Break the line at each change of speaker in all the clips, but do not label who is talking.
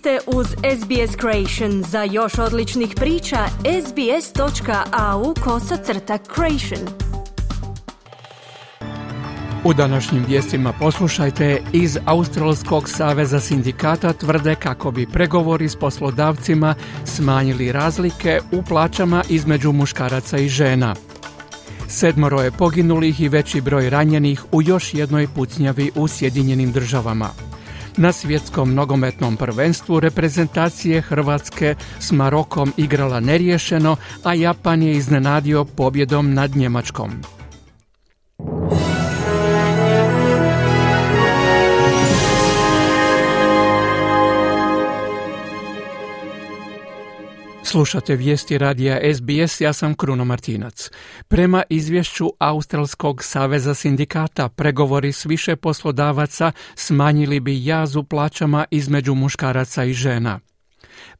ste uz SBS Creation. Za još odličnih priča, sbs.au kosacrta creation.
U današnjim vijestima poslušajte iz Australskog saveza sindikata tvrde kako bi pregovori s poslodavcima smanjili razlike u plaćama između muškaraca i žena. Sedmoro je poginulih i veći broj ranjenih u još jednoj pucnjavi u Sjedinjenim državama. Na svjetskom nogometnom prvenstvu reprezentacije Hrvatske s Marokom igrala neriješeno, a Japan je iznenadio pobjedom nad Njemačkom. Slušate vijesti radija SBS, ja sam Kruno Martinac. Prema izvješću Australskog saveza sindikata, pregovori s više poslodavaca smanjili bi jaz u plaćama između muškaraca i žena.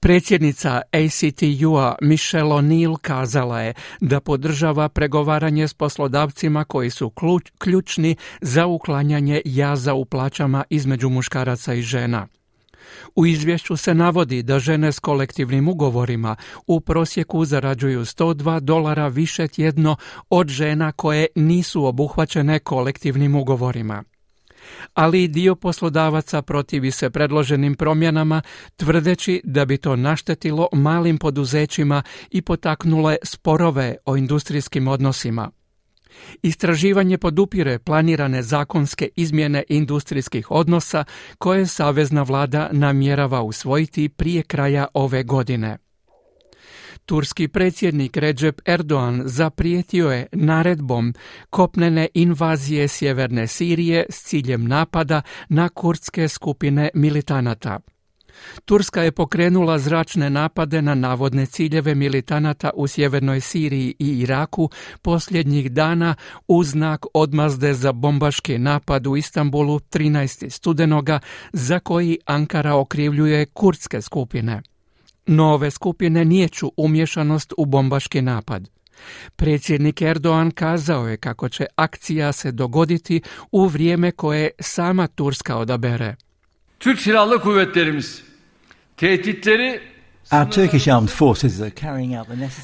Predsjednica ACTU-a Michelle O'Neill kazala je da podržava pregovaranje s poslodavcima koji su ključni za uklanjanje jaza u plaćama između muškaraca i žena. U izvješću se navodi da žene s kolektivnim ugovorima u prosjeku zarađuju 102 dolara više tjedno od žena koje nisu obuhvaćene kolektivnim ugovorima. Ali dio poslodavaca protivi se predloženim promjenama, tvrdeći da bi to naštetilo malim poduzećima i potaknule sporove o industrijskim odnosima. Istraživanje podupire planirane zakonske izmjene industrijskih odnosa koje savezna vlada namjerava usvojiti prije kraja ove godine. Turski predsjednik Recep Erdogan zaprijetio je naredbom kopnene invazije sjeverne Sirije s ciljem napada na kurdske skupine militanata. Turska je pokrenula zračne napade na navodne ciljeve militanata u sjevernoj Siriji i Iraku posljednjih dana u znak odmazde za bombaški napad u Istanbulu 13. studenoga za koji Ankara okrivljuje kurdske skupine. Nove skupine niječu umješanost u bombaški napad. Predsjednik Erdoğan kazao je kako će akcija se dogoditi u vrijeme koje sama Turska odabere.
Türk Silahlı Kuvvetlerimiz tehditleri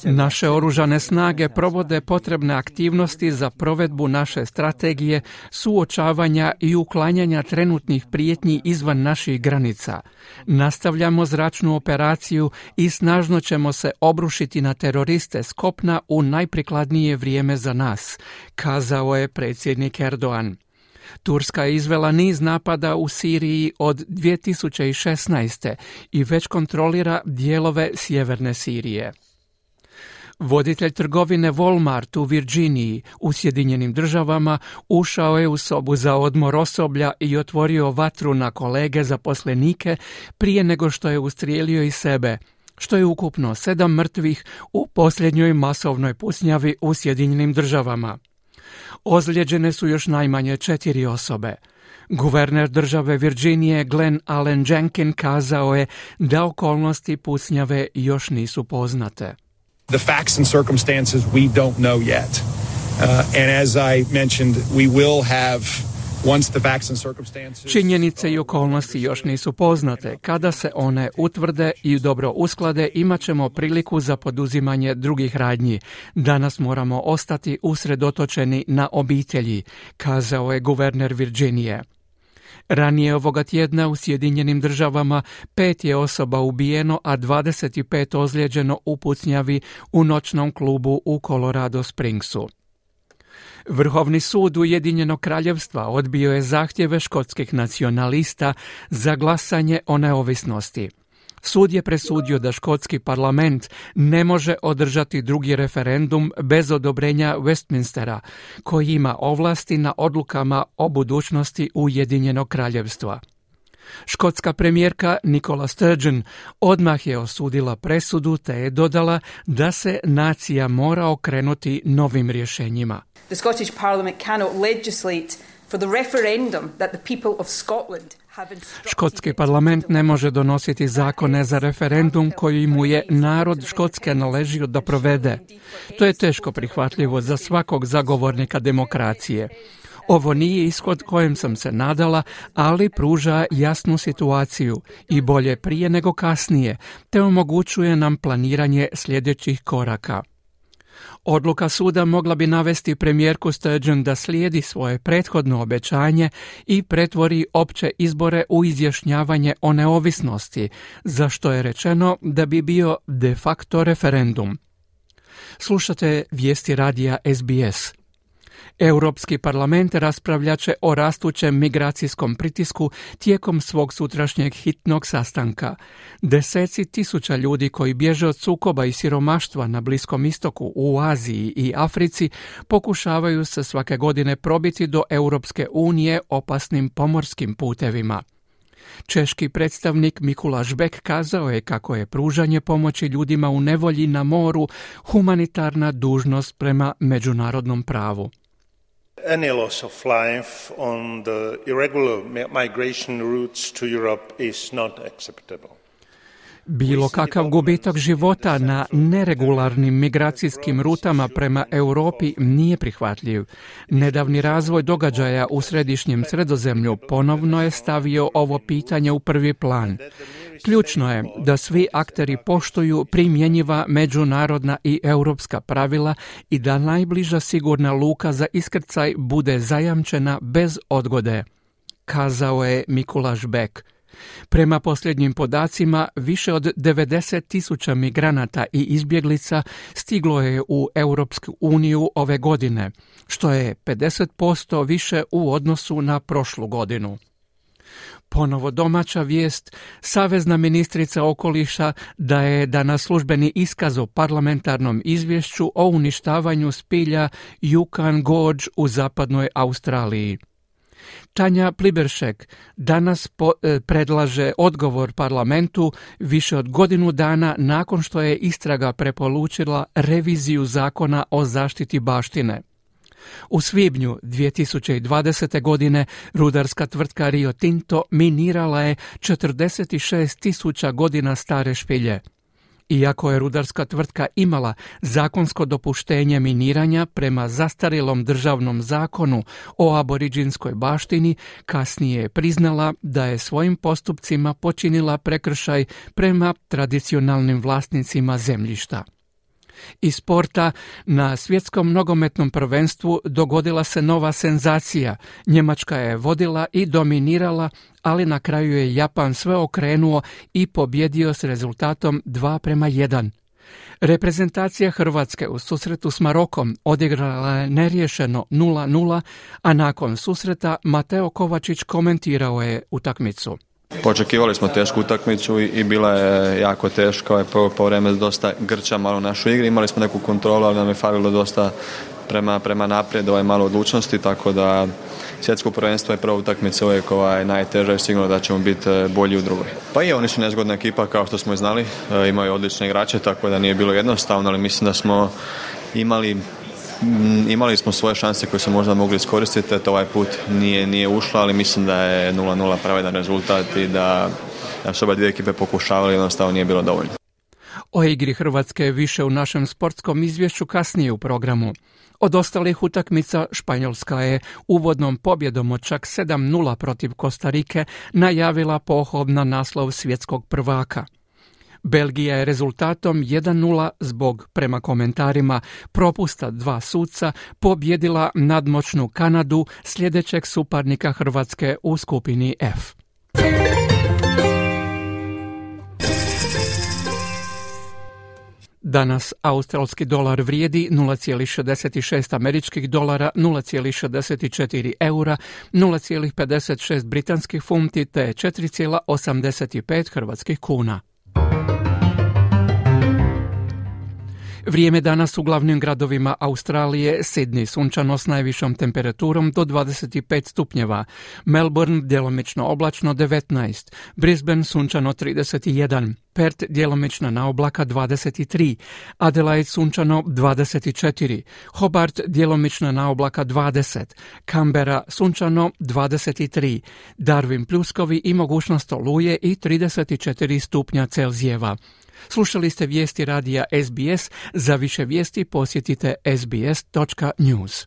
Naše oružane snage provode potrebne aktivnosti za provedbu naše strategije suočavanja i uklanjanja trenutnih prijetnji izvan naših granica. Nastavljamo zračnu operaciju i snažno ćemo se obrušiti na teroriste skopna u najprikladnije vrijeme za nas, kazao je predsjednik Erdogan. Turska je izvela niz napada u Siriji od 2016. i već kontrolira dijelove sjeverne Sirije. Voditelj trgovine Walmart u Virginiji u Sjedinjenim državama ušao je u sobu za odmor osoblja i otvorio vatru na kolege zaposlenike prije nego što je ustrijelio i sebe, što je ukupno sedam mrtvih u posljednjoj masovnoj pusnjavi u Sjedinjenim državama. Ozlijeđene su još najmanje četiri osobe. Guverner države Virginije Glenn Allen Jenkin kazao je da okolnosti pucnjave još nisu poznate.
The facts and circumstances we don't know yet. Uh, and as I mentioned, we will have
Činjenice i okolnosti još nisu poznate. Kada se one utvrde i dobro usklade, imat ćemo priliku za poduzimanje drugih radnji. Danas moramo ostati usredotočeni na obitelji, kazao je guverner Virginije. Ranije ovoga tjedna u Sjedinjenim državama pet je osoba ubijeno, a 25 ozlijeđeno u pucnjavi u noćnom klubu u Colorado Springsu. Vrhovni sud Ujedinjenog kraljevstva odbio je zahtjeve škotskih nacionalista za glasanje o neovisnosti. Sud je presudio da škotski parlament ne može održati drugi referendum bez odobrenja Westminstera, koji ima ovlasti na odlukama o budućnosti Ujedinjenog kraljevstva. Škotska premijerka Nikola Sturgeon odmah je osudila presudu te je dodala da se nacija mora okrenuti novim rješenjima. The Scottish Parliament cannot legislate for the referendum that the people of Scotland Škotski parlament ne može donositi zakone za referendum koji mu je narod Škotske naležio da provede. To je teško prihvatljivo za svakog zagovornika demokracije. Ovo nije ishod kojem sam se nadala, ali pruža jasnu situaciju i bolje prije nego kasnije, te omogućuje nam planiranje sljedećih koraka. Odluka suda mogla bi navesti premijerku Sturgeon da slijedi svoje prethodno obećanje i pretvori opće izbore u izjašnjavanje o neovisnosti, za što je rečeno da bi bio de facto referendum. Slušate vijesti radija SBS. Europski parlament raspravljat će o rastućem migracijskom pritisku tijekom svog sutrašnjeg hitnog sastanka. Deseci tisuća ljudi koji bježe od sukoba i siromaštva na Bliskom istoku, u Aziji i Africi pokušavaju se svake godine probiti do Europske unije opasnim pomorskim putevima. Češki predstavnik Mikula Žbek kazao je kako je pružanje pomoći ljudima u nevolji na moru humanitarna dužnost prema međunarodnom pravu.
Any loss of life on the irregular migration routes to Europe is not acceptable.
Bilo kakav gubitak života na neregularnim migracijskim rutama prema Europi nije prihvatljiv. Nedavni razvoj događaja u središnjem sredozemlju ponovno je stavio ovo pitanje u prvi plan. Ključno je da svi akteri poštuju primjenjiva međunarodna i europska pravila i da najbliža sigurna luka za iskrcaj bude zajamčena bez odgode, kazao je Mikulaš Bek. Prema posljednjim podacima, više od 90 tisuća migranata i izbjeglica stiglo je u Europsku uniju ove godine, što je 50% više u odnosu na prošlu godinu. Ponovo domaća vijest, Savezna ministrica okoliša da je danas službeni iskaz o parlamentarnom izvješću o uništavanju spilja Yukon Gorge u zapadnoj Australiji. Tanja Pliberšek danas e, predlaže odgovor parlamentu više od godinu dana nakon što je istraga prepolučila reviziju zakona o zaštiti baštine. U svibnju 2020. godine rudarska tvrtka Rio Tinto minirala je 46 tisuća godina stare špilje. Iako je rudarska tvrtka imala zakonsko dopuštenje miniranja prema zastarjelom državnom zakonu o aboriđinskoj baštini, kasnije je priznala da je svojim postupcima počinila prekršaj prema tradicionalnim vlasnicima zemljišta. Iz sporta na svjetskom nogometnom prvenstvu dogodila se nova senzacija. Njemačka je vodila i dominirala, ali na kraju je Japan sve okrenuo i pobjedio s rezultatom 2 prema 1. Reprezentacija Hrvatske u susretu s Marokom odigrala je neriješeno 0-0, a nakon susreta Mateo Kovačić komentirao je utakmicu.
Očekivali smo tešku utakmicu i, bila je jako teška, je prvo po vreme dosta grča malo u našoj igri, imali smo neku kontrolu, ali nam je falilo dosta prema, prema naprijed, ovaj malo odlučnosti, tako da svjetsko prvenstvo je prva utakmica uvijek ovaj, najteža i sigurno da ćemo biti e, bolji u drugoj. Pa i oni su nezgodna ekipa kao što smo i znali, e, imaju odlične igrače, tako da nije bilo jednostavno, ali mislim da smo imali imali smo svoje šanse koje smo možda mogli iskoristiti, eto ovaj put nije, nije ušlo, ali mislim da je 0-0 pravedan rezultat i da, da su oba dvije ekipe pokušavali, jednostavno nije bilo dovoljno.
O igri Hrvatske više u našem sportskom izvješću kasnije u programu. Od ostalih utakmica Španjolska je uvodnom pobjedom od čak 7-0 protiv Kostarike najavila pohod na naslov svjetskog prvaka. Belgija je rezultatom 1-0 zbog, prema komentarima, propusta dva suca pobjedila nadmoćnu Kanadu sljedećeg suparnika Hrvatske u skupini F. Danas australski dolar vrijedi 0,66 američkih dolara, 0,64 eura, 0,56 britanskih funti te 4,85 hrvatskih kuna. Vrijeme danas u glavnim gradovima Australije, Sydney sunčano s najvišom temperaturom do 25 stupnjeva, Melbourne djelomično oblačno 19, Brisbane sunčano 31, Perth djelomično na oblaka 23, Adelaide sunčano 24, Hobart djelomično na oblaka 20, Canberra sunčano 23, Darwin pljuskovi i mogućnost oluje i 34 stupnja Celzijeva. Slušali ste vijesti radija SBS. Za više vijesti posjetite sbs.news.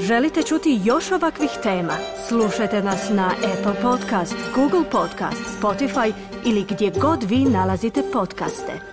Želite čuti još ovakvih tema? Slušajte nas na Apple Podcast, Google Podcast, Spotify ili gdje god vi nalazite podcaste.